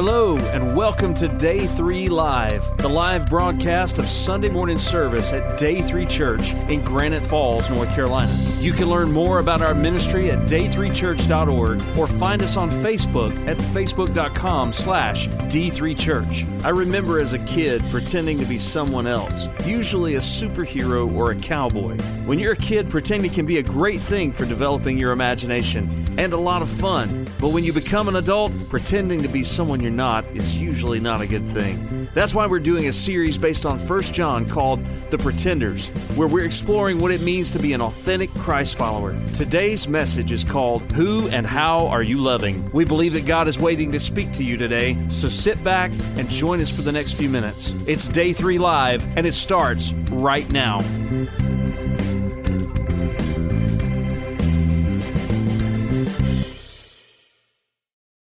Hello, and welcome to Day 3 Live, the live broadcast of Sunday morning service at Day 3 Church in Granite Falls, North Carolina. You can learn more about our ministry at day3church.org or find us on Facebook at facebook.com slash D3Church. I remember as a kid pretending to be someone else, usually a superhero or a cowboy. When you're a kid, pretending can be a great thing for developing your imagination and a lot of fun. But when you become an adult, pretending to be someone you're not is usually not a good thing. That's why we're doing a series based on 1 John called The Pretenders, where we're exploring what it means to be an authentic Christ follower. Today's message is called Who and How Are You Loving? We believe that God is waiting to speak to you today, so sit back and join us for the next few minutes. It's Day 3 Live, and it starts right now.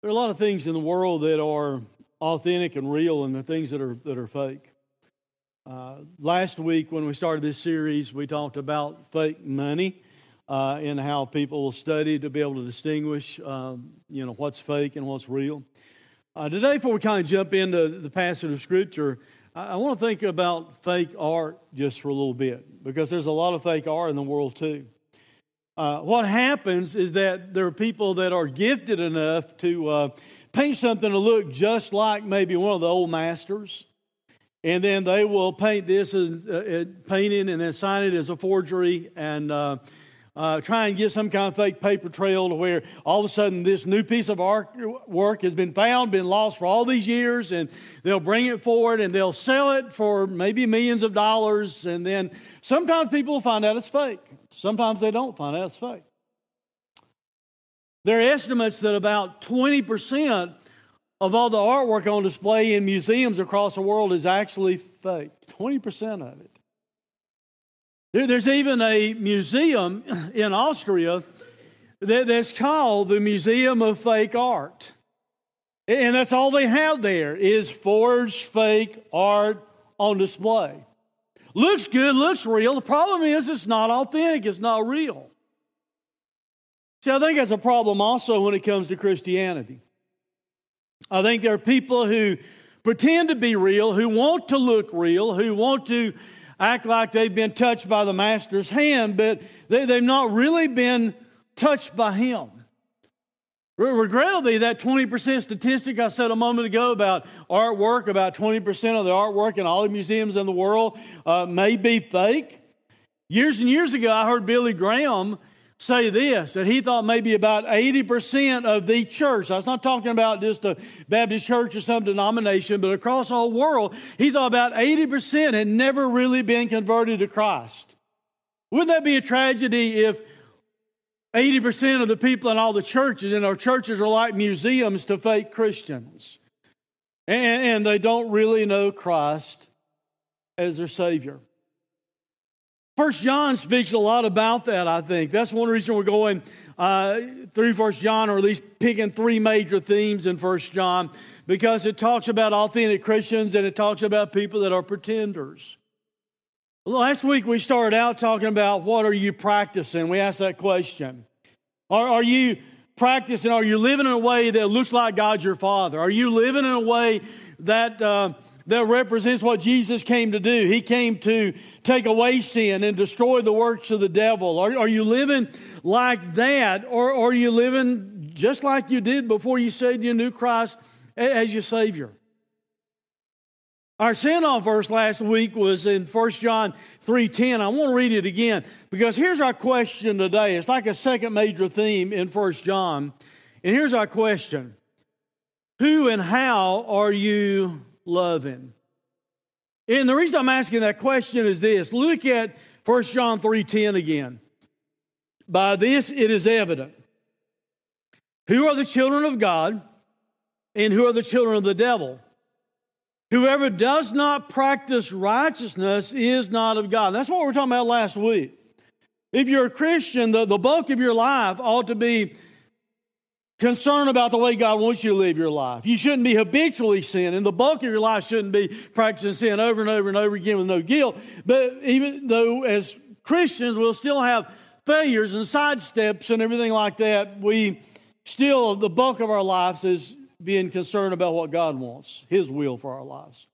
There are a lot of things in the world that are authentic and real, and the things that are that are fake. Uh, last week, when we started this series, we talked about fake money uh, and how people will study to be able to distinguish, um, you know, what's fake and what's real. Uh, today, before we kind of jump into the passage of Scripture, I, I want to think about fake art just for a little bit because there's a lot of fake art in the world too. Uh, what happens is that there are people that are gifted enough to uh, paint something to look just like maybe one of the old masters. And then they will paint this as uh, painting and then sign it as a forgery and uh, uh, try and get some kind of fake paper trail to where all of a sudden this new piece of artwork has been found, been lost for all these years, and they'll bring it forward and they'll sell it for maybe millions of dollars. And then sometimes people will find out it's fake. Sometimes they don't find out it's fake. There are estimates that about 20% of all the artwork on display in museums across the world is actually fake. 20% of it. There's even a museum in Austria that's called the Museum of Fake Art. And that's all they have there is forged fake art on display. Looks good, looks real. The problem is it's not authentic, it's not real. See, I think that's a problem also when it comes to Christianity. I think there are people who pretend to be real, who want to look real, who want to act like they've been touched by the Master's hand, but they, they've not really been touched by Him. Regrettably, that 20% statistic I said a moment ago about artwork, about 20% of the artwork in all the museums in the world uh, may be fake. Years and years ago, I heard Billy Graham say this that he thought maybe about 80% of the church, I was not talking about just a Baptist church or some denomination, but across the whole world, he thought about 80% had never really been converted to Christ. Wouldn't that be a tragedy if 80% of the people in all the churches, and our churches are like museums to fake Christians. And, and they don't really know Christ as their Savior. First John speaks a lot about that, I think. That's one reason we're going uh, through First John, or at least picking three major themes in First John, because it talks about authentic Christians and it talks about people that are pretenders. Last week we started out talking about what are you practicing? We asked that question. Are, are you practicing? Are you living in a way that looks like God's your Father? Are you living in a way that uh, that represents what Jesus came to do? He came to take away sin and destroy the works of the devil. Are, are you living like that, or, or are you living just like you did before you said you knew Christ as your Savior? Our send-off verse last week was in 1 John 3.10. I want to read it again because here's our question today. It's like a second major theme in 1 John. And here's our question. Who and how are you loving? And the reason I'm asking that question is this. Look at 1 John 3.10 again. By this it is evident. Who are the children of God and who are the children of the devil? Whoever does not practice righteousness is not of God. That's what we were talking about last week. If you're a Christian, the, the bulk of your life ought to be concerned about the way God wants you to live your life. You shouldn't be habitually sinning. The bulk of your life shouldn't be practicing sin over and over and over again with no guilt. But even though as Christians we'll still have failures and sidesteps and everything like that, we still, the bulk of our lives is being concerned about what God wants, His will for our lives.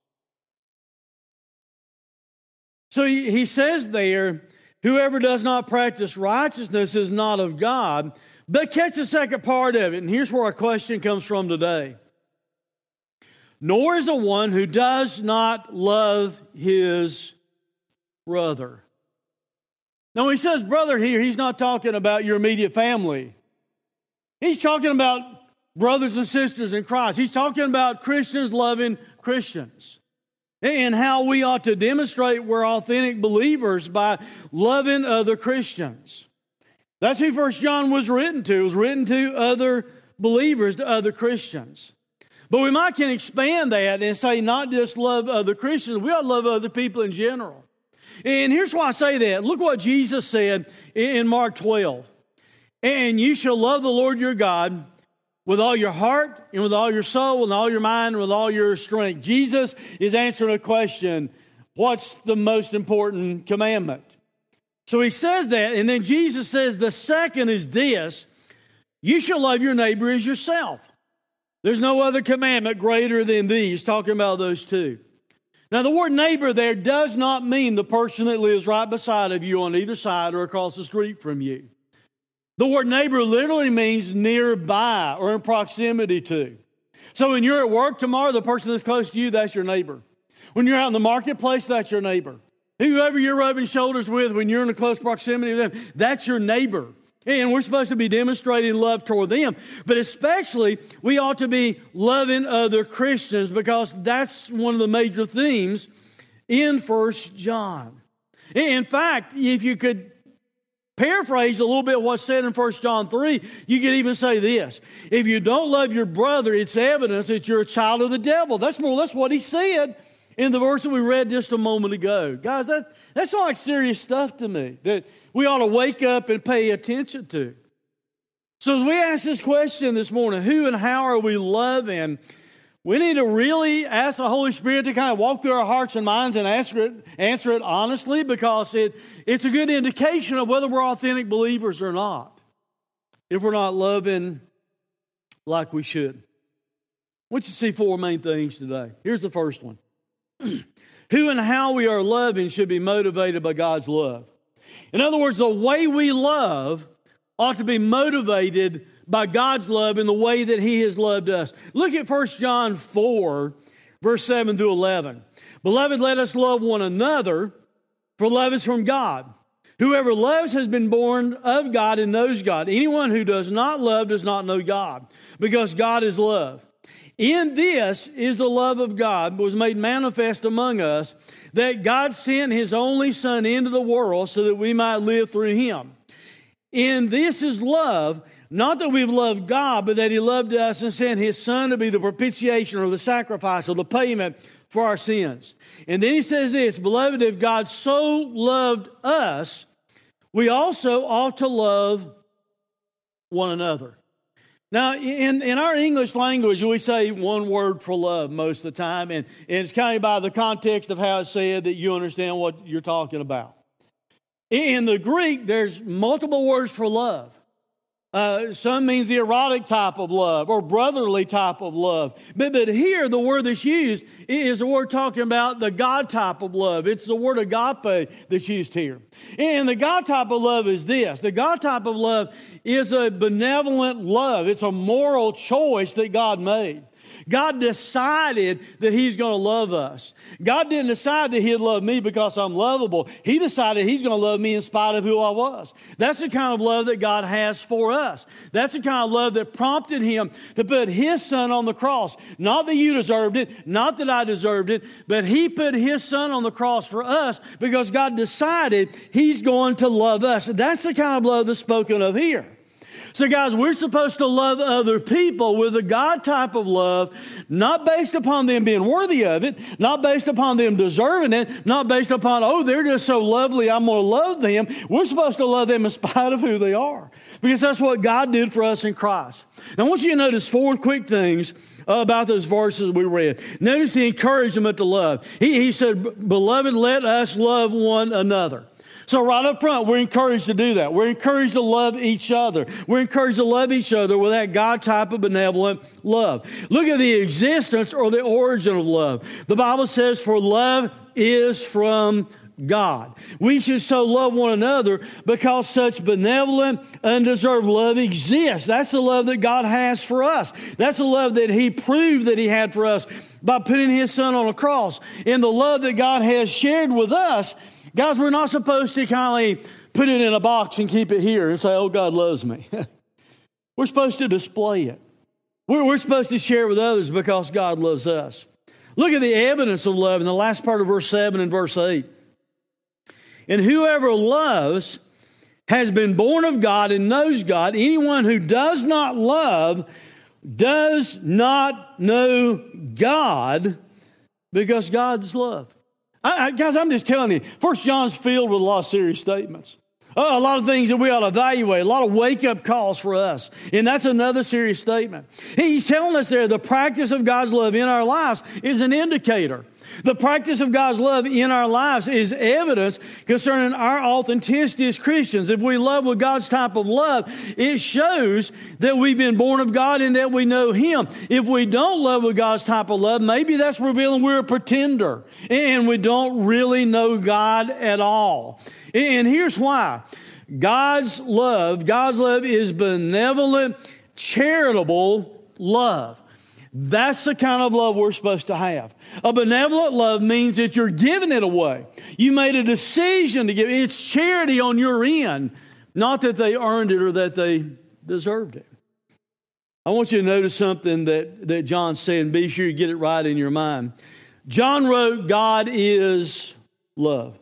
So he, he says there, whoever does not practice righteousness is not of God. But catch the second part of it, and here's where our question comes from today. Nor is a one who does not love his brother. Now, when he says brother here, he's not talking about your immediate family. He's talking about brothers and sisters in Christ. He's talking about Christians loving Christians and how we ought to demonstrate we're authentic believers by loving other Christians. That's who First John was written to. It was written to other believers, to other Christians. But we might can expand that and say not just love other Christians, we ought to love other people in general. And here's why I say that. Look what Jesus said in Mark 12. And you shall love the Lord your God with all your heart and with all your soul and all your mind and with all your strength. Jesus is answering a question what's the most important commandment? So he says that, and then Jesus says the second is this you shall love your neighbor as yourself. There's no other commandment greater than these, talking about those two. Now, the word neighbor there does not mean the person that lives right beside of you on either side or across the street from you. The word neighbor literally means nearby or in proximity to. So when you're at work tomorrow, the person that's close to you, that's your neighbor. When you're out in the marketplace, that's your neighbor. Whoever you're rubbing shoulders with when you're in a close proximity to them, that's your neighbor. And we're supposed to be demonstrating love toward them. But especially, we ought to be loving other Christians because that's one of the major themes in First John. In fact, if you could paraphrase a little bit what's said in First John 3, you could even say this. If you don't love your brother, it's evidence that you're a child of the devil. That's more or less what he said in the verse that we read just a moment ago. Guys, that, that's like serious stuff to me that we ought to wake up and pay attention to. So, as we ask this question this morning, who and how are we loving? We need to really ask the Holy Spirit to kind of walk through our hearts and minds and answer it, answer it honestly because it, it's a good indication of whether we're authentic believers or not. If we're not loving like we should. I want you to see four main things today. Here's the first one Who and how we are loving should be motivated by God's love. In other words, the way we love ought to be motivated by God's love in the way that He has loved us. Look at 1 John 4, verse 7 through 11. Beloved, let us love one another, for love is from God. Whoever loves has been born of God and knows God. Anyone who does not love does not know God, because God is love. In this is the love of God was made manifest among us, that God sent his only Son into the world so that we might live through him. In this is love, not that we've loved God, but that he loved us and sent his Son to be the propitiation or the sacrifice or the payment for our sins. And then he says this Beloved, if God so loved us, we also ought to love one another. Now, in, in our English language, we say one word for love most of the time, and, and it's kind of by the context of how it's said that you understand what you're talking about. In the Greek, there's multiple words for love. Uh, some means the erotic type of love or brotherly type of love. But, but here, the word that's used is the word talking about the God type of love. It's the word agape that's used here. And the God type of love is this the God type of love is a benevolent love, it's a moral choice that God made. God decided that He's going to love us. God didn't decide that He'd love me because I'm lovable. He decided He's going to love me in spite of who I was. That's the kind of love that God has for us. That's the kind of love that prompted Him to put His Son on the cross. Not that you deserved it, not that I deserved it, but He put His Son on the cross for us because God decided He's going to love us. That's the kind of love that's spoken of here. So, guys, we're supposed to love other people with a God type of love, not based upon them being worthy of it, not based upon them deserving it, not based upon, oh, they're just so lovely, I'm going to love them. We're supposed to love them in spite of who they are, because that's what God did for us in Christ. Now, I want you to notice four quick things about those verses we read. Notice the encouragement to love. He, he said, Beloved, let us love one another. So, right up front, we're encouraged to do that. We're encouraged to love each other. We're encouraged to love each other with that God type of benevolent love. Look at the existence or the origin of love. The Bible says, For love is from God. We should so love one another because such benevolent, undeserved love exists. That's the love that God has for us. That's the love that He proved that He had for us by putting His Son on a cross. And the love that God has shared with us, guys, we're not supposed to kind of put it in a box and keep it here and say, oh, God loves me. we're supposed to display it. We're, we're supposed to share it with others because God loves us. Look at the evidence of love in the last part of verse 7 and verse 8. And whoever loves has been born of God and knows God. Anyone who does not love does not know God because God's love. I, I, guys, I'm just telling you, First John's filled with a lot of serious statements. Oh, a lot of things that we ought to evaluate, a lot of wake up calls for us. And that's another serious statement. He's telling us there the practice of God's love in our lives is an indicator. The practice of God's love in our lives is evidence concerning our authenticity as Christians. If we love with God's type of love, it shows that we've been born of God and that we know Him. If we don't love with God's type of love, maybe that's revealing we're a pretender and we don't really know God at all. And here's why God's love, God's love is benevolent, charitable love. That's the kind of love we're supposed to have. A benevolent love means that you're giving it away. You made a decision to give. It's charity on your end, not that they earned it or that they deserved it. I want you to notice something that, that John said, and be sure you get it right in your mind. John wrote, God is love.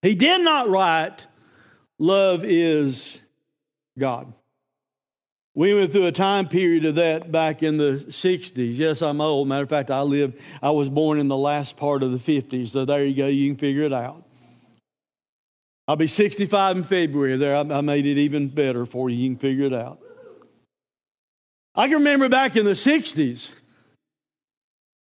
He did not write, love is God. We went through a time period of that back in the 60s. Yes, I'm old. Matter of fact, I lived, I was born in the last part of the 50s. So there you go. You can figure it out. I'll be 65 in February. There, I, made it even better for you. You can figure it out. I can remember back in the 60s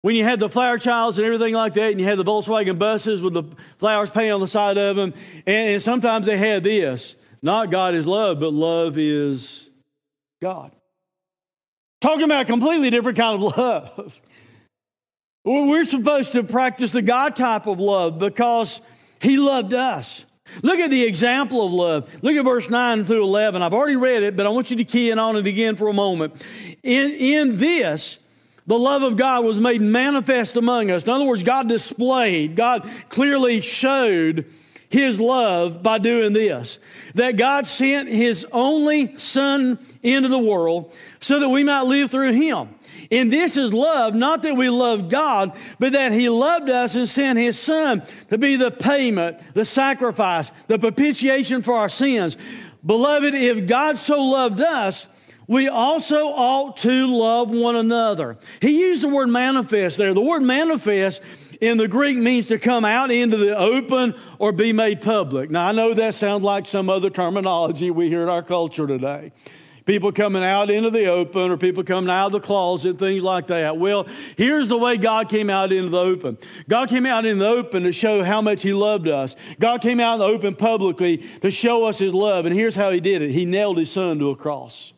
when you had the flower childs and everything like that, and you had the Volkswagen buses with the flowers painted on the side of them. And, and sometimes they had this not God is love, but love is God. Talking about a completely different kind of love. We're supposed to practice the God type of love because He loved us. Look at the example of love. Look at verse 9 through 11. I've already read it, but I want you to key in on it again for a moment. In, in this, the love of God was made manifest among us. In other words, God displayed, God clearly showed his love by doing this that God sent his only son into the world so that we might live through him. And this is love, not that we love God, but that he loved us and sent his son to be the payment, the sacrifice, the propitiation for our sins. Beloved, if God so loved us, we also ought to love one another. He used the word manifest there. The word manifest in the Greek means to come out into the open or be made public. Now, I know that sounds like some other terminology we hear in our culture today. People coming out into the open or people coming out of the closet, things like that. Well, here's the way God came out into the open. God came out in the open to show how much He loved us. God came out in the open publicly to show us His love. And here's how He did it He nailed His Son to a cross.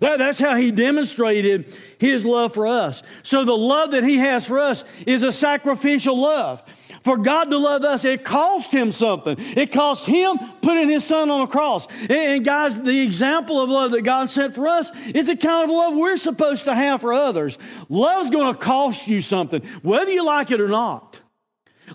That, that's how he demonstrated his love for us. So the love that he has for us is a sacrificial love. For God to love us, it cost him something. It cost him putting his son on a cross. And, and guys, the example of love that God sent for us is the kind of love we're supposed to have for others. Love's going to cost you something, whether you like it or not.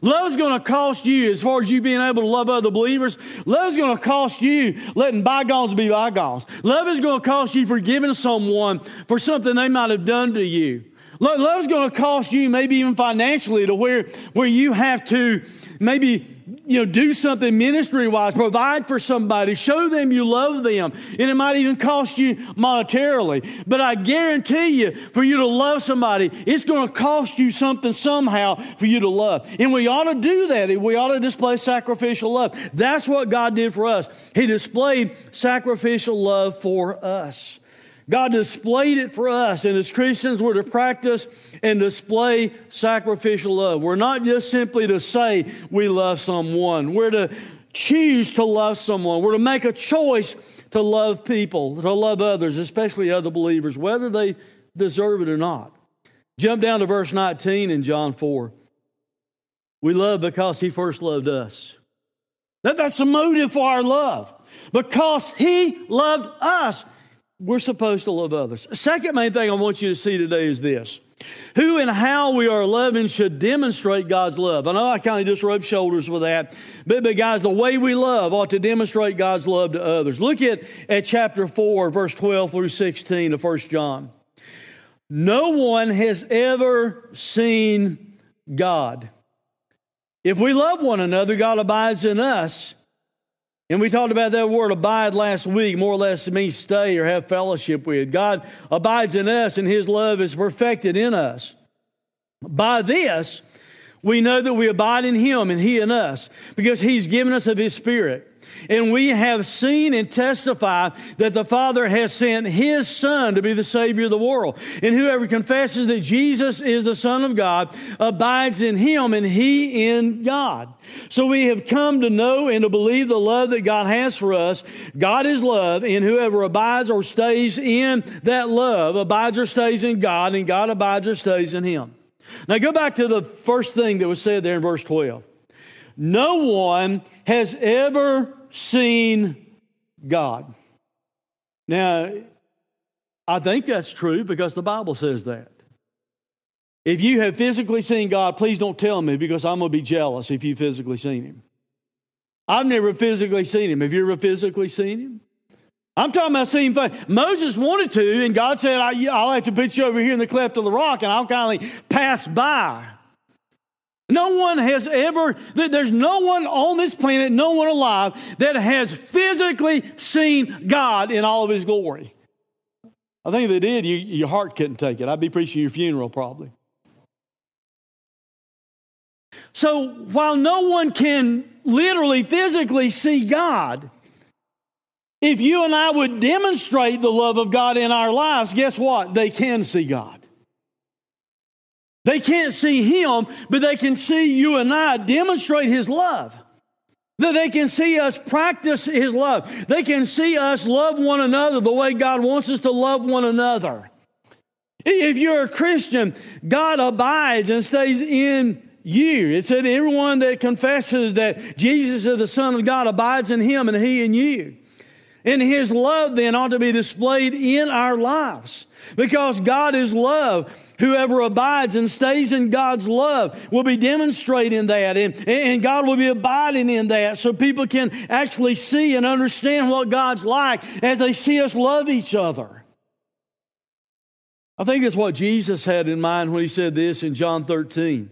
Love's going to cost you, as far as you being able to love other believers, love's going to cost you letting bygones be bygones. Love is going to cost you forgiving someone for something they might have done to you. Love's going to cost you, maybe even financially, to where, where you have to maybe you know, do something ministry wise, provide for somebody, show them you love them. And it might even cost you monetarily. But I guarantee you, for you to love somebody, it's going to cost you something somehow for you to love. And we ought to do that. We ought to display sacrificial love. That's what God did for us. He displayed sacrificial love for us. God displayed it for us, and as Christians, we're to practice and display sacrificial love. We're not just simply to say we love someone, we're to choose to love someone. We're to make a choice to love people, to love others, especially other believers, whether they deserve it or not. Jump down to verse 19 in John 4. We love because he first loved us. That, that's the motive for our love. Because he loved us, we're supposed to love others. Second main thing I want you to see today is this who and how we are loving should demonstrate God's love. I know I kind of just rub shoulders with that, but, but guys, the way we love ought to demonstrate God's love to others. Look at, at chapter 4, verse 12 through 16 of 1 John. No one has ever seen God. If we love one another, God abides in us. And we talked about that word abide last week, more or less means stay or have fellowship with. God abides in us and his love is perfected in us. By this, we know that we abide in him and he in us because he's given us of his spirit. And we have seen and testified that the Father has sent His Son to be the Savior of the world. And whoever confesses that Jesus is the Son of God abides in Him and He in God. So we have come to know and to believe the love that God has for us. God is love, and whoever abides or stays in that love abides or stays in God, and God abides or stays in Him. Now go back to the first thing that was said there in verse 12. No one has ever seen God. Now, I think that's true because the Bible says that. If you have physically seen God, please don't tell me because I'm going to be jealous if you've physically seen Him. I've never physically seen Him. Have you ever physically seen Him? I'm talking about seeing faith. Moses wanted to, and God said, I, will have to put you over here in the cleft of the rock, and I'll kind of pass by. No one has ever, there's no one on this planet, no one alive, that has physically seen God in all of his glory. I think if they did, you, your heart couldn't take it. I'd be preaching your funeral probably. So while no one can literally, physically see God, if you and I would demonstrate the love of God in our lives, guess what? They can see God. They can't see him, but they can see you and I demonstrate his love. That they can see us practice his love. They can see us love one another the way God wants us to love one another. If you're a Christian, God abides and stays in you. It said everyone that confesses that Jesus is the Son of God abides in him and he in you. And his love then ought to be displayed in our lives because God is love. Whoever abides and stays in God's love will be demonstrating that, and, and God will be abiding in that so people can actually see and understand what God's like as they see us love each other. I think that's what Jesus had in mind when he said this in John 13.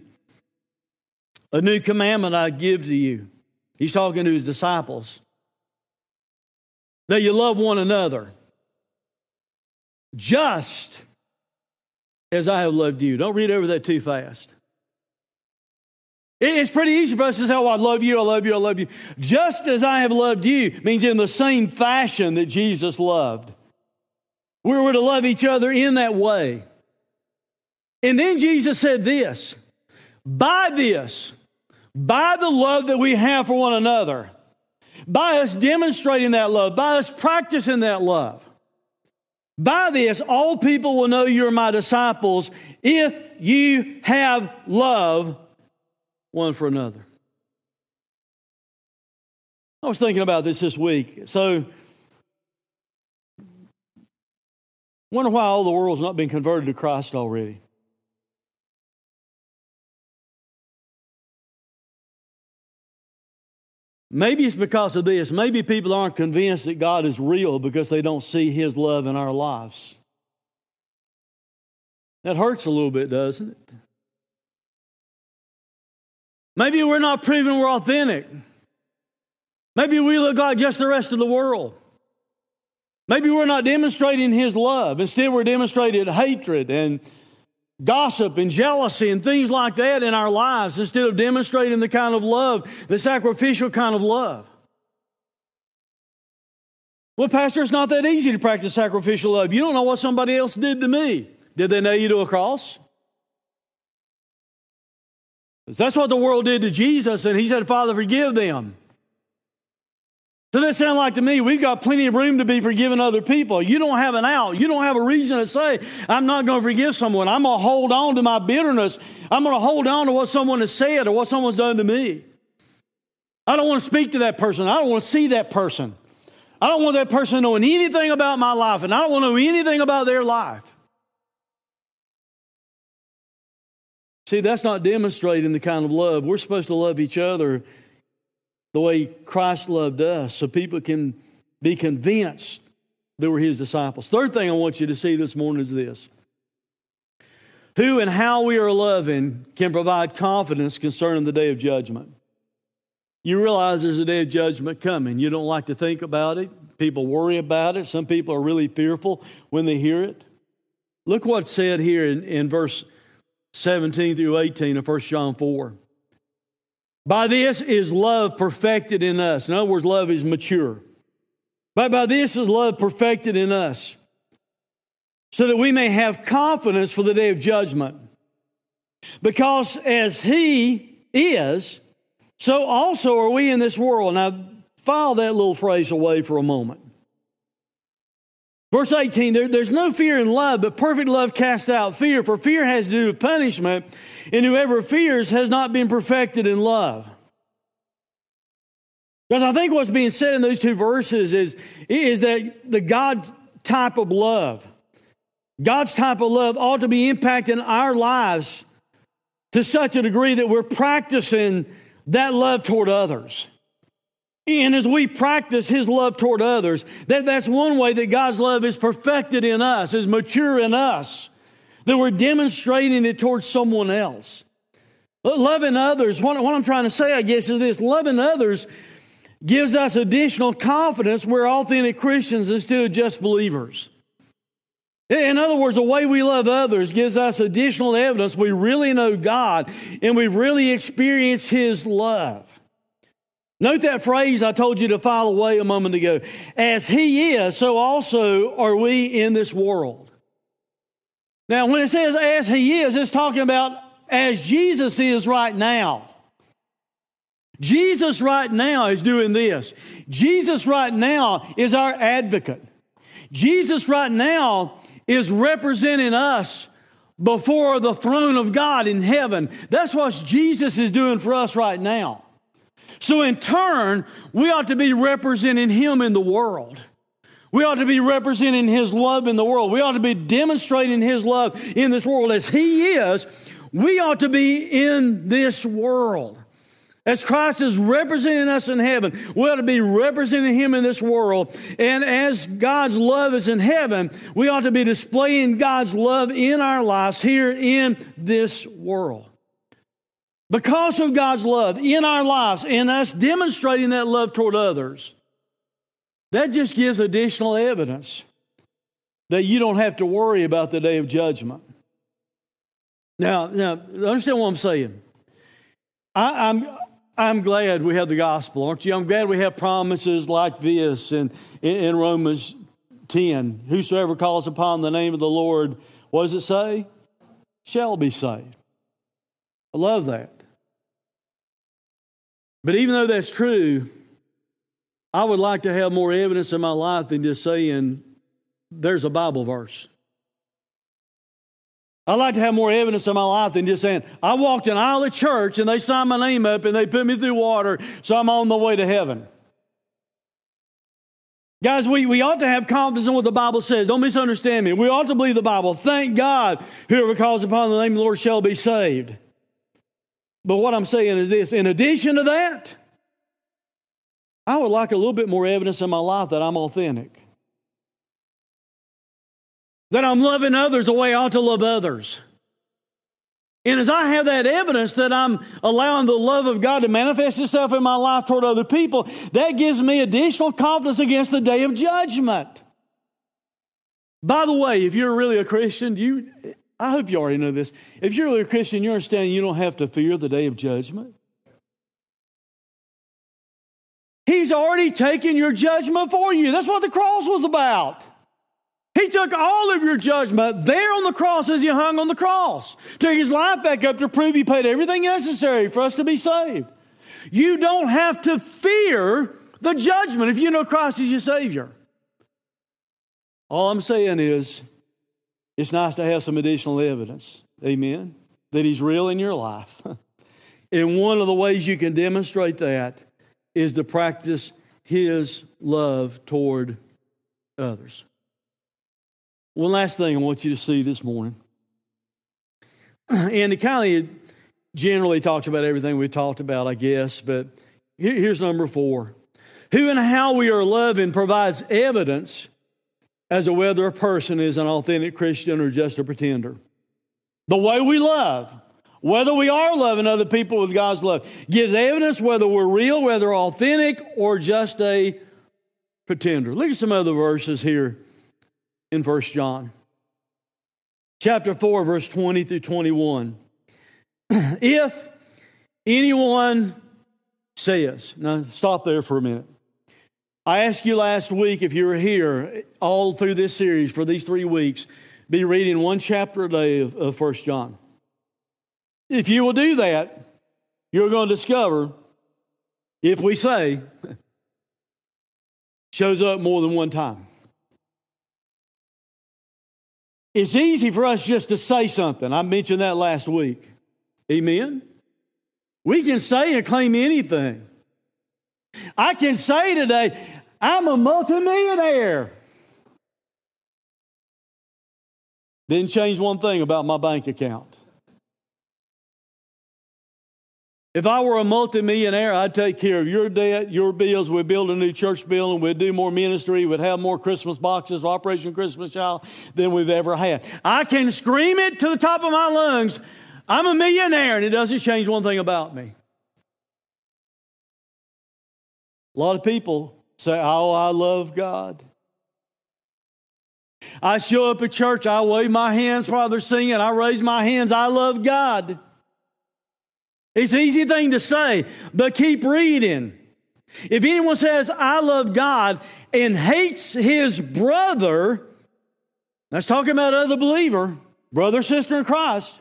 A new commandment I give to you. He's talking to his disciples that you love one another just as I have loved you. Don't read over that too fast. It's pretty easy for us to say, Oh, I love you, I love you, I love you. Just as I have loved you means in the same fashion that Jesus loved. We were to love each other in that way. And then Jesus said this by this, by the love that we have for one another, by us demonstrating that love, by us practicing that love. By this, all people will know you're my disciples if you have love one for another. I was thinking about this this week. So, wonder why all the world's not been converted to Christ already. Maybe it's because of this. Maybe people aren't convinced that God is real because they don't see His love in our lives. That hurts a little bit, doesn't it? Maybe we're not proving we're authentic. Maybe we look like just the rest of the world. Maybe we're not demonstrating His love. Instead, we're demonstrating hatred and gossip and jealousy and things like that in our lives instead of demonstrating the kind of love, the sacrificial kind of love. Well, Pastor, it's not that easy to practice sacrificial love. You don't know what somebody else did to me. Did they nail you to a cross? That's what the world did to Jesus, and he said, Father, forgive them. So that sounds like to me, we've got plenty of room to be forgiving other people. You don't have an out. You don't have a reason to say, I'm not going to forgive someone. I'm going to hold on to my bitterness. I'm going to hold on to what someone has said or what someone's done to me. I don't want to speak to that person. I don't want to see that person. I don't want that person knowing anything about my life, and I don't want to know anything about their life. See, that's not demonstrating the kind of love. We're supposed to love each other the way Christ loved us so people can be convinced that we're his disciples. Third thing I want you to see this morning is this who and how we are loving can provide confidence concerning the day of judgment. You realize there's a day of judgment coming. You don't like to think about it. People worry about it. Some people are really fearful when they hear it. Look what's said here in, in verse 17 through 18 of 1 John 4. By this is love perfected in us. In other words, love is mature. But by this is love perfected in us, so that we may have confidence for the day of judgment. Because as He is, so also are we in this world. Now, file that little phrase away for a moment. Verse 18, there, there's no fear in love, but perfect love casts out fear, for fear has to do with punishment, and whoever fears has not been perfected in love. Because I think what's being said in those two verses is, is that the God type of love, God's type of love ought to be impacting our lives to such a degree that we're practicing that love toward others. And as we practice His love toward others, that, that's one way that God's love is perfected in us, is mature in us, that we're demonstrating it towards someone else. Loving others, what, what I'm trying to say, I guess, is this loving others gives us additional confidence we're authentic Christians instead of just believers. In other words, the way we love others gives us additional evidence we really know God and we've really experienced His love. Note that phrase I told you to file away a moment ago. As He is, so also are we in this world. Now, when it says as He is, it's talking about as Jesus is right now. Jesus right now is doing this. Jesus right now is our advocate. Jesus right now is representing us before the throne of God in heaven. That's what Jesus is doing for us right now. So, in turn, we ought to be representing Him in the world. We ought to be representing His love in the world. We ought to be demonstrating His love in this world as He is. We ought to be in this world. As Christ is representing us in heaven, we ought to be representing Him in this world. And as God's love is in heaven, we ought to be displaying God's love in our lives here in this world. Because of God's love in our lives and us demonstrating that love toward others, that just gives additional evidence that you don't have to worry about the day of judgment. Now, now understand what I'm saying. I, I'm I'm glad we have the gospel, aren't you? I'm glad we have promises like this in, in, Romans 10. Whosoever calls upon the name of the Lord, what does it say? Shall be saved. I love that. But even though that's true, I would like to have more evidence in my life than just saying there's a Bible verse. I'd like to have more evidence in my life than just saying, I walked an aisle of church and they signed my name up and they put me through water, so I'm on the way to heaven. Guys, we, we ought to have confidence in what the Bible says. Don't misunderstand me. We ought to believe the Bible. Thank God, whoever calls upon the name of the Lord shall be saved. But what I'm saying is this in addition to that, I would like a little bit more evidence in my life that I'm authentic that I'm loving others the way I ought to love others. And as I have that evidence that I'm allowing the love of God to manifest itself in my life toward other people, that gives me additional confidence against the day of judgment. By the way, if you're really a Christian, you I hope you already know this. If you're a Christian, you understand you don't have to fear the day of judgment. He's already taken your judgment for you. That's what the cross was about. He took all of your judgment there on the cross as he hung on the cross. Took his life back up to prove he paid everything necessary for us to be saved. You don't have to fear the judgment if you know Christ is your Savior. All I'm saying is, it's nice to have some additional evidence. Amen. That He's real in your life. and one of the ways you can demonstrate that is to practice His love toward others. One last thing I want you to see this morning. And it kind of generally talks about everything we talked about, I guess, but here's number four. Who and how we are loving provides evidence as to whether a person is an authentic Christian or just a pretender. The way we love, whether we are loving other people with God's love, gives evidence whether we're real, whether authentic, or just a pretender. Look at some other verses here in First John. Chapter 4, verse 20 through 21. if anyone says, now stop there for a minute. I asked you last week if you were here all through this series for these three weeks, be reading one chapter a day of, of 1 John. If you will do that, you're going to discover if we say shows up more than one time. It's easy for us just to say something. I mentioned that last week. Amen? We can say and claim anything. I can say today, I'm a multimillionaire. Didn't change one thing about my bank account. If I were a multimillionaire, I'd take care of your debt, your bills. We'd build a new church building. We'd do more ministry. We'd have more Christmas boxes, Operation Christmas Child than we've ever had. I can scream it to the top of my lungs. I'm a millionaire, and it doesn't change one thing about me. A lot of people say, Oh, I love God. I show up at church, I wave my hands while they're singing, I raise my hands, I love God. It's an easy thing to say, but keep reading. If anyone says, I love God and hates his brother, that's talking about other believer, brother, sister in Christ,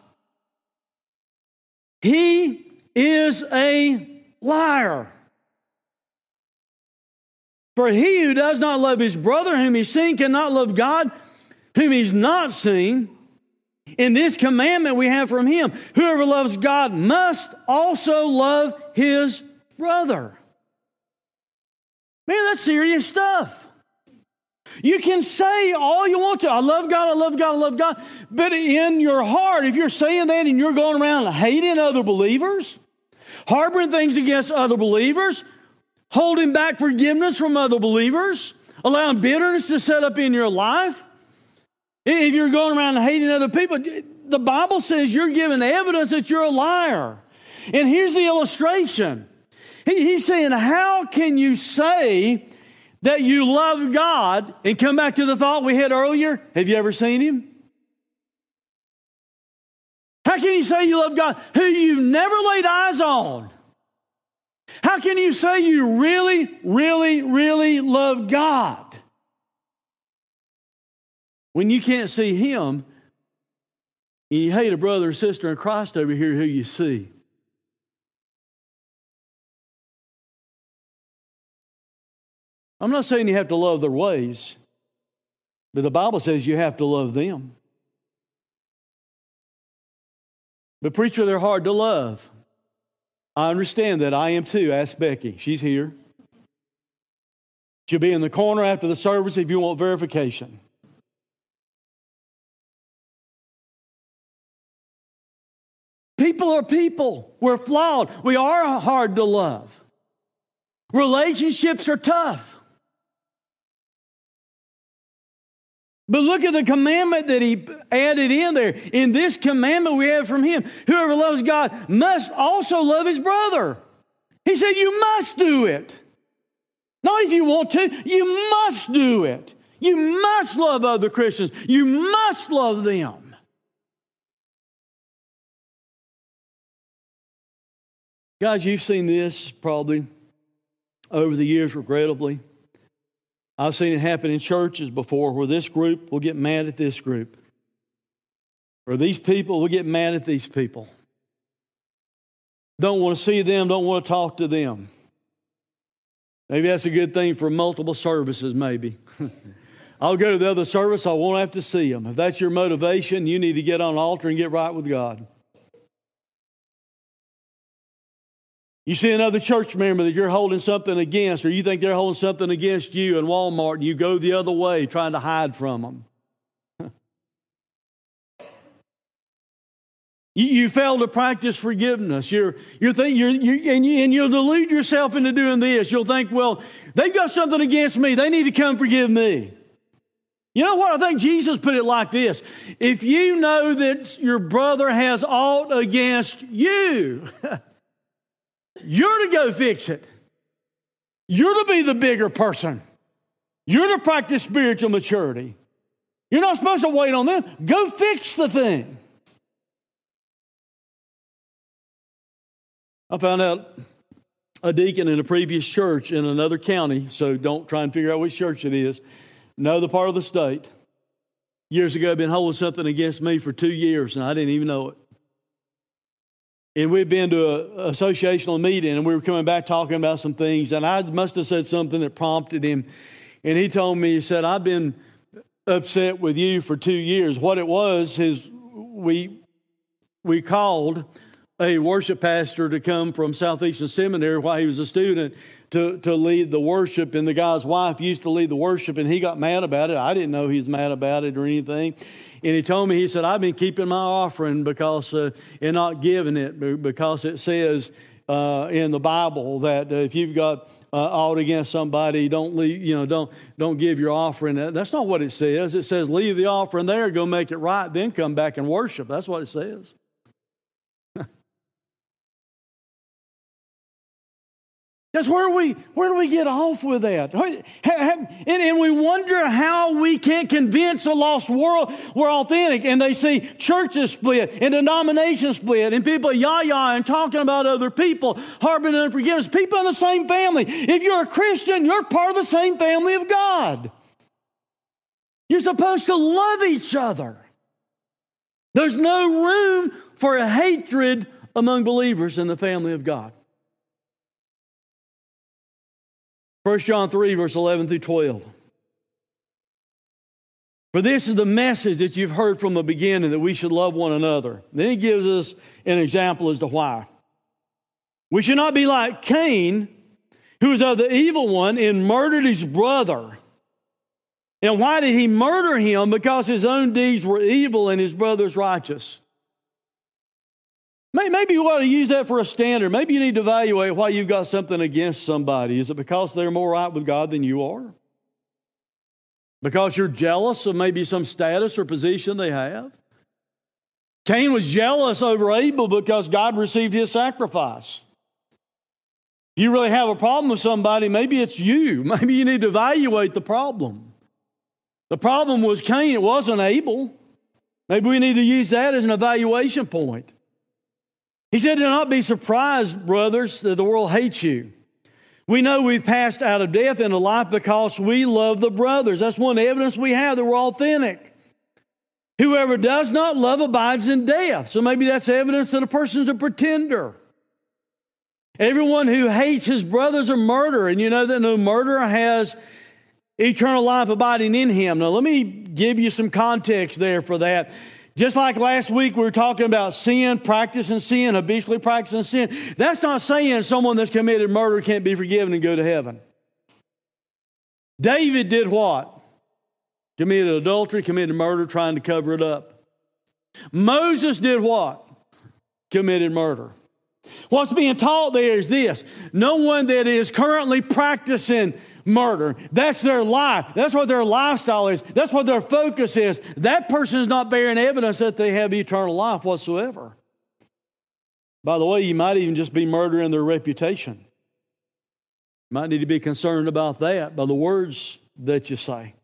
he is a liar. For he who does not love his brother whom he's seen cannot love God whom he's not seen. In this commandment we have from him whoever loves God must also love his brother. Man, that's serious stuff. You can say all you want to. I love God, I love God, I love God. But in your heart, if you're saying that and you're going around hating other believers, harboring things against other believers, holding back forgiveness from other believers, allowing bitterness to set up in your life. If you're going around hating other people, the Bible says you're giving evidence that you're a liar. And here's the illustration. he's saying, How can you say that you love God and come back to the thought we had earlier? Have you ever seen him? How can you say you love God who you've never laid eyes on? How can you say you really, really, really love God when you can't see Him and you hate a brother or sister in Christ over here who you see? I'm not saying you have to love their ways, but the Bible says you have to love them. But, preacher, they're hard to love. I understand that. I am too. Ask Becky. She's here. She'll be in the corner after the service if you want verification. People are people. We're flawed. We are hard to love. Relationships are tough. But look at the commandment that he added in there. In this commandment we have from him whoever loves God must also love his brother. He said, You must do it. Not if you want to, you must do it. You must love other Christians. You must love them. Guys, you've seen this probably over the years, regrettably. I've seen it happen in churches before where this group will get mad at this group, or these people will get mad at these people. Don't want to see them, don't want to talk to them. Maybe that's a good thing for multiple services, maybe. I'll go to the other service, I won't have to see them. If that's your motivation, you need to get on altar and get right with God. You see another church member that you're holding something against, or you think they're holding something against you in Walmart, and you go the other way trying to hide from them. You, you fail to practice forgiveness. You're, you're, think, you're, you're and, you, and you'll delude yourself into doing this. You'll think, well, they've got something against me. They need to come forgive me. You know what? I think Jesus put it like this If you know that your brother has aught against you, you're to go fix it. You're to be the bigger person. You're to practice spiritual maturity. You're not supposed to wait on them. Go fix the thing. I found out a deacon in a previous church in another county, so don't try and figure out which church it is. Know the part of the state. Years ago, I been holding something against me for two years, and I didn't even know it. And we'd been to an associational meeting, and we were coming back talking about some things, and I must have said something that prompted him. And he told me, he said, I've been upset with you for two years. What it was is we we called a worship pastor to come from Southeastern Seminary while he was a student to, to lead the worship. And the guy's wife used to lead the worship, and he got mad about it. I didn't know he was mad about it or anything. And he told me, he said, I've been keeping my offering because, uh, and not giving it because it says uh, in the Bible that uh, if you've got uh, aught against somebody, don't leave, you know, don't don't give your offering. That's not what it says. It says leave the offering there, go make it right, then come back and worship. That's what it says. That's where we where do we get off with that? And, we wonder how we can't convince a lost world we're authentic. And they see churches split and denominations split and people yah-yah and talking about other people, harboring unforgiveness. People in the same family. If you're a Christian, you're part of the same family of God. You're supposed to love each other. There's no room for hatred among believers in the family of God. 1 John 3, verse 11 through 12. For this is the message that you've heard from the beginning that we should love one another. Then he gives us an example as to why. We should not be like Cain, who was of the evil one and murdered his brother. And why did he murder him? Because his own deeds were evil and his brother's righteous. Maybe you ought to use that for a standard. Maybe you need to evaluate why you've got something against somebody. Is it because they're more right with God than you are? Because you're jealous of maybe some status or position they have? Cain was jealous over Abel because God received his sacrifice. If you really have a problem with somebody, maybe it's you. Maybe you need to evaluate the problem. The problem was Cain, it wasn't Abel. Maybe we need to use that as an evaluation point. He said, Do not be surprised, brothers, that the world hates you. We know we've passed out of death into life because we love the brothers. That's one evidence we have that we're authentic. Whoever does not love abides in death. So maybe that's evidence that a person's a pretender. Everyone who hates his brothers a murderer, and you know that no murderer has eternal life abiding in him. Now, let me give you some context there for that. Just like last week, we were talking about sin, practicing sin, habitually practicing sin. That's not saying someone that's committed murder can't be forgiven and go to heaven. David did what? Committed adultery, committed murder, trying to cover it up. Moses did what? Committed murder. What's being taught there is this no one that is currently practicing murder. That's their life. That's what their lifestyle is. That's what their focus is. That person is not bearing evidence that they have eternal life whatsoever. By the way, you might even just be murdering their reputation. You might need to be concerned about that by the words that you say.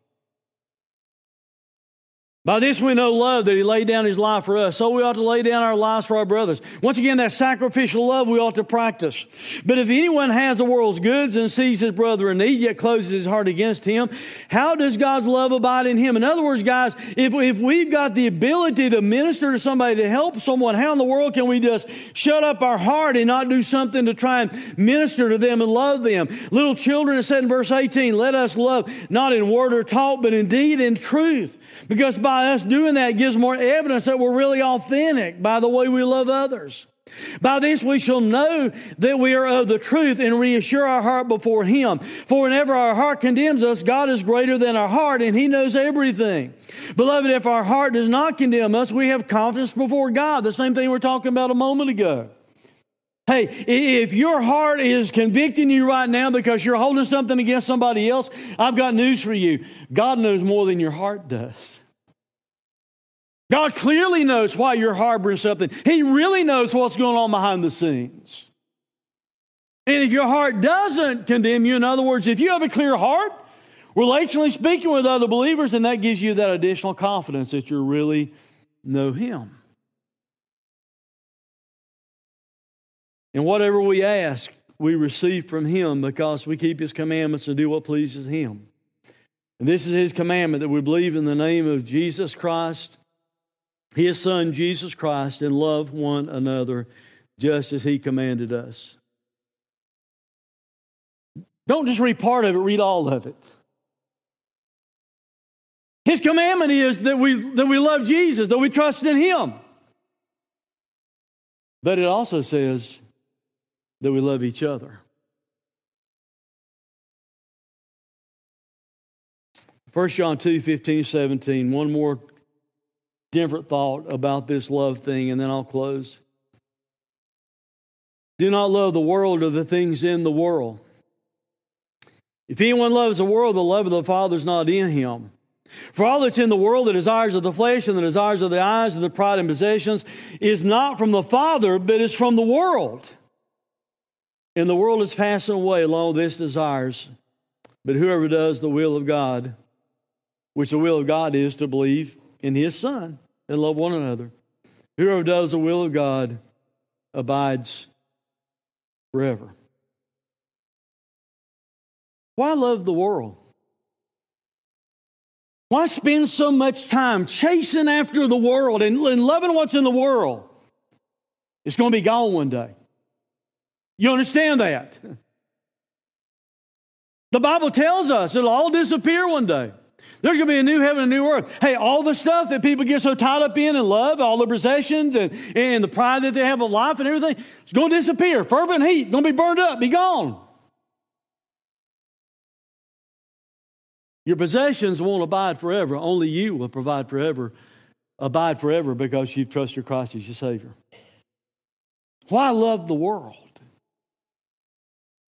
By this we know love that he laid down his life for us. So we ought to lay down our lives for our brothers. Once again, that sacrificial love we ought to practice. But if anyone has the world's goods and sees his brother in need, yet closes his heart against him, how does God's love abide in him? In other words, guys, if, if we've got the ability to minister to somebody, to help someone, how in the world can we just shut up our heart and not do something to try and minister to them and love them? Little children, it said in verse 18, let us love not in word or talk, but indeed in deed and truth. Because by by us doing that gives more evidence that we're really authentic by the way we love others. By this we shall know that we are of the truth and reassure our heart before Him. For whenever our heart condemns us, God is greater than our heart and He knows everything. Beloved, if our heart does not condemn us, we have confidence before God. The same thing we are talking about a moment ago. Hey, if your heart is convicting you right now because you're holding something against somebody else, I've got news for you. God knows more than your heart does. God clearly knows why you're harboring something. He really knows what's going on behind the scenes. And if your heart doesn't condemn you, in other words, if you have a clear heart, relationally speaking with other believers, then that gives you that additional confidence that you really know Him. And whatever we ask, we receive from Him because we keep His commandments and do what pleases Him. And this is His commandment that we believe in the name of Jesus Christ his son Jesus Christ and love one another just as he commanded us. Don't just read part of it, read all of it. His commandment is that we, that we love Jesus, that we trust in him. But it also says that we love each other. 1 John 2 15, 17. One more different thought about this love thing, and then I'll close. Do not love the world or the things in the world. If anyone loves the world, the love of the Father is not in him. For all that's in the world, the desires of the flesh and the desires of the eyes and the pride and possessions, is not from the Father, but is from the world. And the world is passing away along with its desires. But whoever does the will of God, which the will of God is to believe in his Son and love one another. Whoever does the will of God abides forever. Why love the world? Why spend so much time chasing after the world and, and loving what's in the world? It's going to be gone one day. You understand that? The Bible tells us it'll all disappear one day. There's going to be a new heaven and a new earth. Hey, all the stuff that people get so tied up in and love, all the possessions and, and the pride that they have of life and everything, it's going to disappear. Fervent heat, going to be burned up, be gone. Your possessions won't abide forever. Only you will provide forever, abide forever because you've trusted Christ as your Savior. Why love the world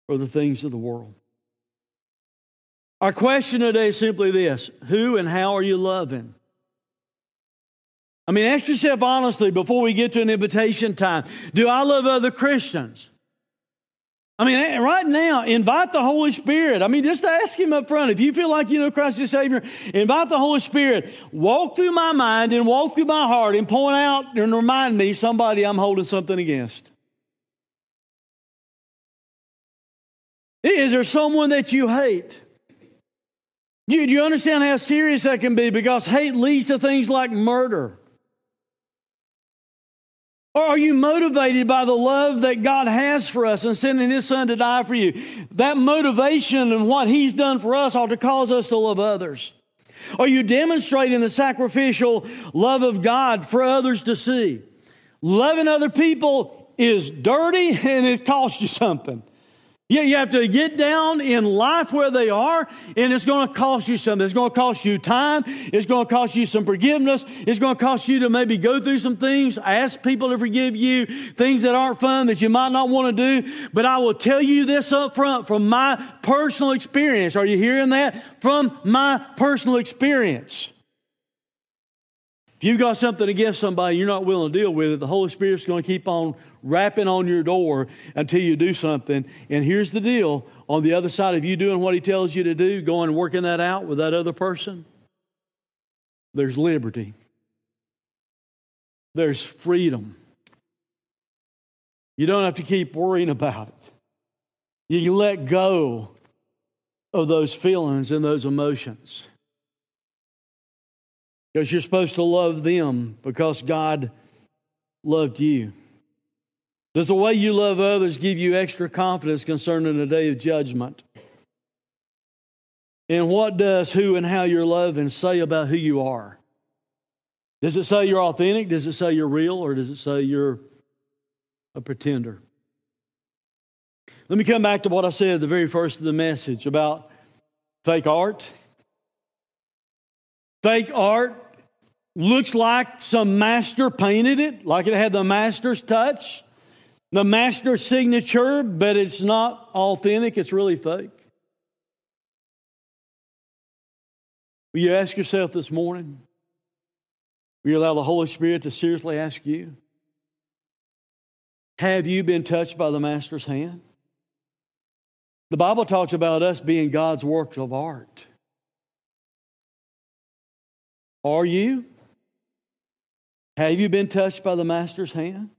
or the things of the world? Our question today is simply this Who and how are you loving? I mean, ask yourself honestly before we get to an invitation time Do I love other Christians? I mean, right now, invite the Holy Spirit. I mean, just ask Him up front. If you feel like you know Christ as Savior, invite the Holy Spirit. Walk through my mind and walk through my heart and point out and remind me somebody I'm holding something against. Is there someone that you hate? Do you, understand how serious that can be? Because hate leads to things like murder. Or are you motivated by the love that God has for us and sending His Son to die for you? That motivation and what He's done for us ought to cause us to love others. Are you demonstrating the sacrificial love of God for others to see? Loving other people is dirty and it costs you something. Yeah, you have to get down in life where they are, and it's going to cost you something. It's going to cost you time. It's going to cost you some forgiveness. It's going to cost you to maybe go through some things, ask people to forgive you, things that aren't fun that you might not want to do. But I will tell you this up front from my personal experience. Are you hearing that? From my personal experience. If you've got something against somebody you're not willing to deal with it, the Holy Spirit's going to keep on rapping on your door until you do something. And here's the deal on the other side of you doing what He tells you to do, going and working that out with that other person, there's liberty, there's freedom. You don't have to keep worrying about it. You let go of those feelings and those emotions. Because you're supposed to love them because God loved you. Does the way you love others give you extra confidence concerning the day of judgment? And what does who and how you're loving say about who you are? Does it say you're authentic? Does it say you're real? Or does it say you're a pretender? Let me come back to what I said at the very first of the message about fake art. Fake art looks like some master painted it, like it had the master's touch, the master's signature, but it's not authentic, it's really fake. Will you ask yourself this morning? Will you allow the Holy Spirit to seriously ask you? Have you been touched by the Master's hand? The Bible talks about us being God's works of art. Are you? Have you been touched by the Master's hand?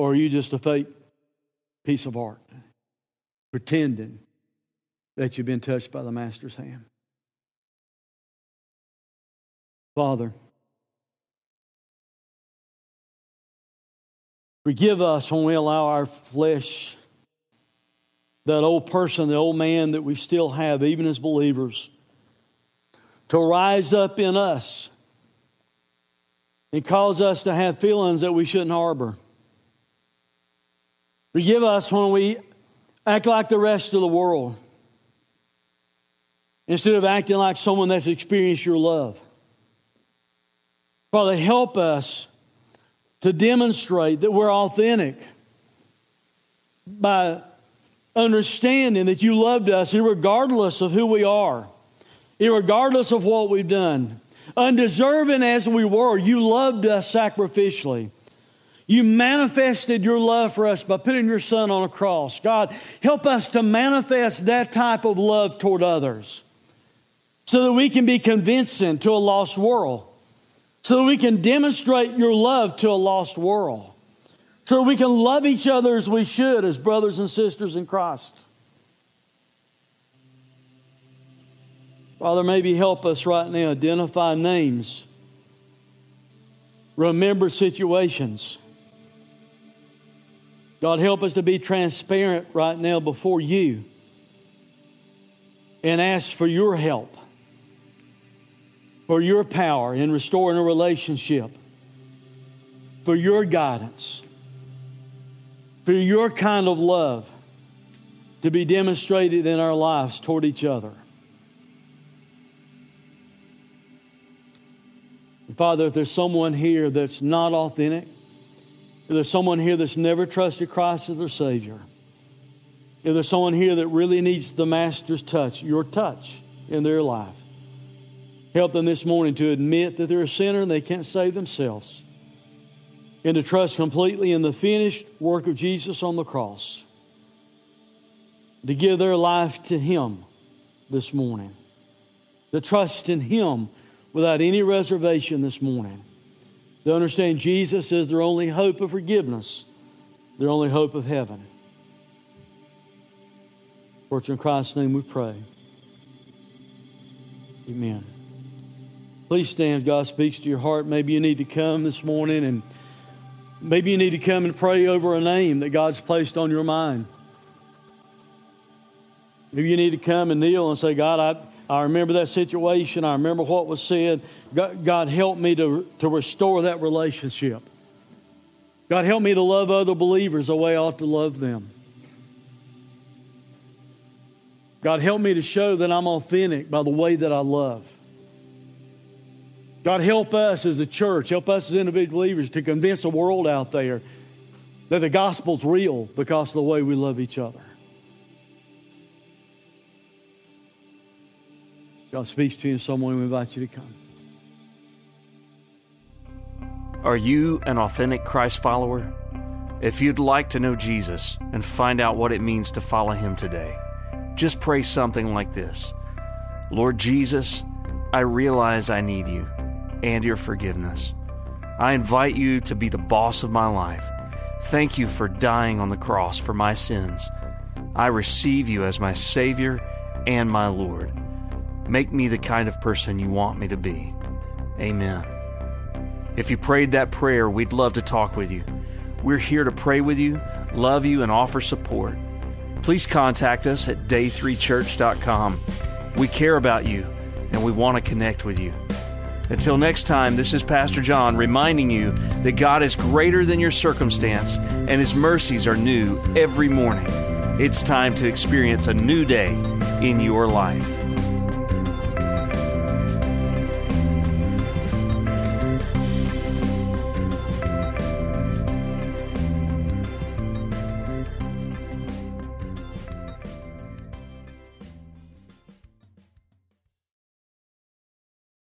Or are you just a fake piece of art, pretending that you've been touched by the Master's hand? Father, forgive us when we allow our flesh, that old person, the old man that we still have, even as believers, to rise up in us and cause us to have feelings that we shouldn't harbor. Forgive us when we act like the rest of the world instead of acting like someone that's experienced your love. Father, help us to demonstrate that we're authentic by understanding that you loved us regardless of who we are, regardless of what we've done. Undeserving as we were, you loved us sacrificially. You manifested your love for us by putting your son on a cross. God, help us to manifest that type of love toward others so that we can be convincing to a lost world, so that we can demonstrate your love to a lost world, so that we can love each other as we should as brothers and sisters in Christ. Father, maybe help us right now identify names, remember situations. God, help us to be transparent right now before you and ask for your help, for your power in restoring a relationship, for your guidance, for your kind of love to be demonstrated in our lives toward each other. Father, if there's someone here that's not authentic, if there's someone here that's never trusted Christ as their Savior, if there's someone here that really needs the Master's touch, your touch in their life, help them this morning to admit that they're a sinner and they can't save themselves, and to trust completely in the finished work of Jesus on the cross, to give their life to Him this morning, to trust in Him without any reservation this morning. They understand Jesus is their only hope of forgiveness, their only hope of heaven. For in Christ's name we pray. Amen. Please stand. God speaks to your heart. Maybe you need to come this morning and maybe you need to come and pray over a name that God's placed on your mind. Maybe you need to come and kneel and say, God, I, I remember that situation. I remember what was said. God, God help me to, to restore that relationship. God, help me to love other believers the way I ought to love them. God, help me to show that I'm authentic by the way that I love. God, help us as a church, help us as individual believers to convince the world out there that the gospel's real because of the way we love each other. God speaks to you in some way, we invite you to come. Are you an authentic Christ follower? If you'd like to know Jesus and find out what it means to follow him today, just pray something like this Lord Jesus, I realize I need you and your forgiveness. I invite you to be the boss of my life. Thank you for dying on the cross for my sins. I receive you as my Savior and my Lord. Make me the kind of person you want me to be. Amen. If you prayed that prayer, we'd love to talk with you. We're here to pray with you, love you, and offer support. Please contact us at day3church.com. We care about you and we want to connect with you. Until next time, this is Pastor John reminding you that God is greater than your circumstance and His mercies are new every morning. It's time to experience a new day in your life.